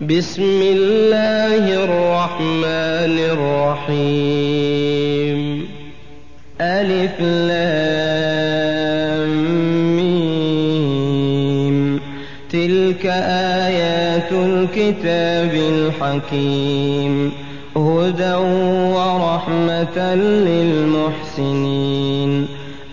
بسم الله الرحمن الرحيم ألف لام تلك آيات الكتاب الحكيم هدى ورحمة للمحسنين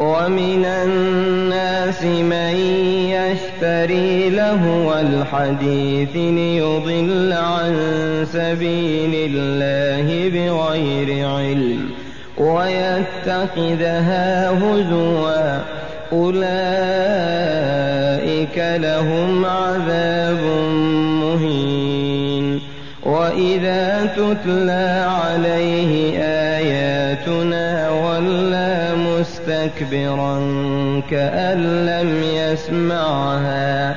ومن الناس من يشتري لهو الحديث ليضل عن سبيل الله بغير علم ويتخذها هزوا. أولئك لهم عذاب مهين. وإذا تتلى عليه آياتنا مستكبرا كأن لم يسمعها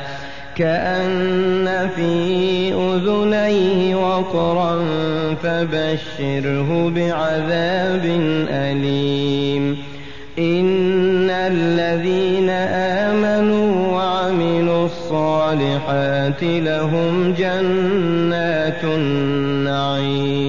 كأن في أذنيه وقرا فبشره بعذاب أليم. إن الذين آمنوا وعملوا الصالحات لهم جنات النعيم.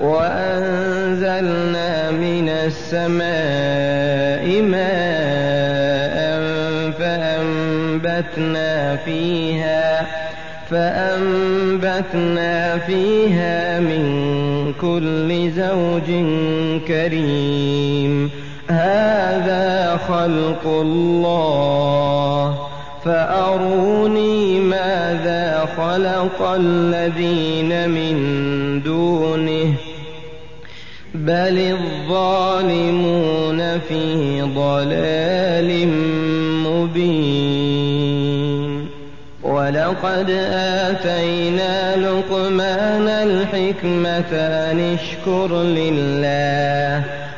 وأنزلنا من السماء ماء فأنبتنا فيها فأنبتنا فيها من كل زوج كريم. هذا خلق الله. فأروني ماذا خلق الذين من دونه بل الظالمون في ضلال مبين ولقد آتينا لقمان الحكمة أن اشكر لله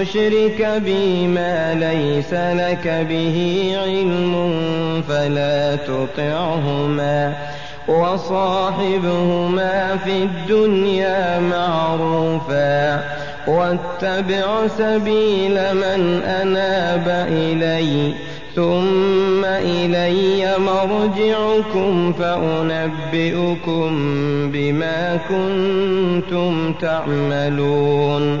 تشرك بي ما ليس لك به علم فلا تطعهما وصاحبهما في الدنيا معروفا واتبع سبيل من أناب إلي ثم إلي مرجعكم فأنبئكم بما كنتم تعملون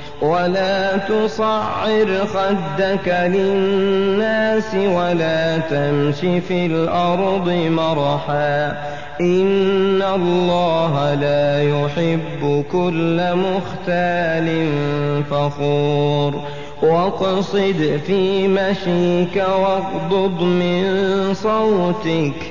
ولا تصعر خدك للناس ولا تمش في الأرض مرحا إن الله لا يحب كل مختال فخور واقصد في مشيك واغضض من صوتك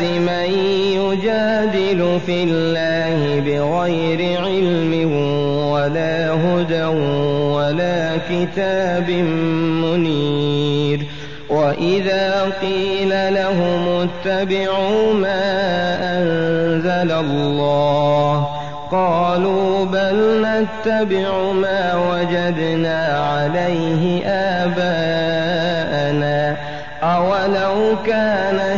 من يجادل في الله بغير علم ولا هدى ولا كتاب منير. وإذا قيل لهم اتبعوا ما أنزل الله قالوا بل نتبع ما وجدنا عليه آباءنا. أولو كان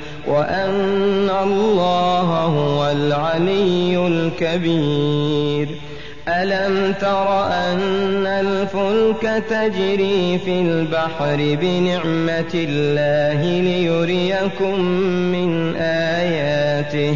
وأن الله هو العلي الكبير. ألم تر أن الفلك تجري في البحر بنعمة الله ليريكم من آياته؟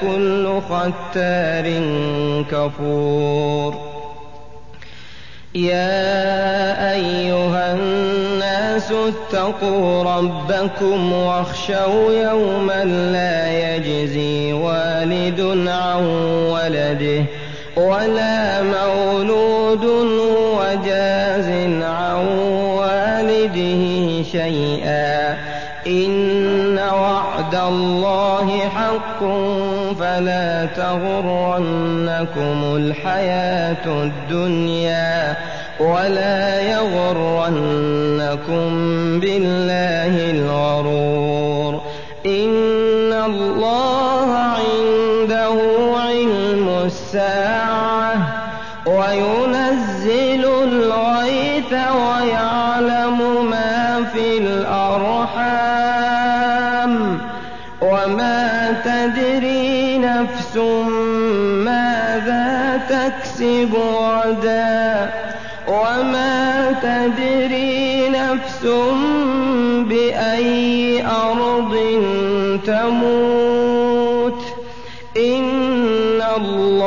كل ختار كفور. يا أيها الناس اتقوا ربكم واخشوا يوما لا يجزي والد عن ولده ولا مولود هو جاز عن والده شيئا. إن وعد الله حق فلا تغرنكم الحياة الدنيا ولا يغرنكم بالله نفس ماذا تكسب غدا وما تدري نفس بأي أرض تموت إن الله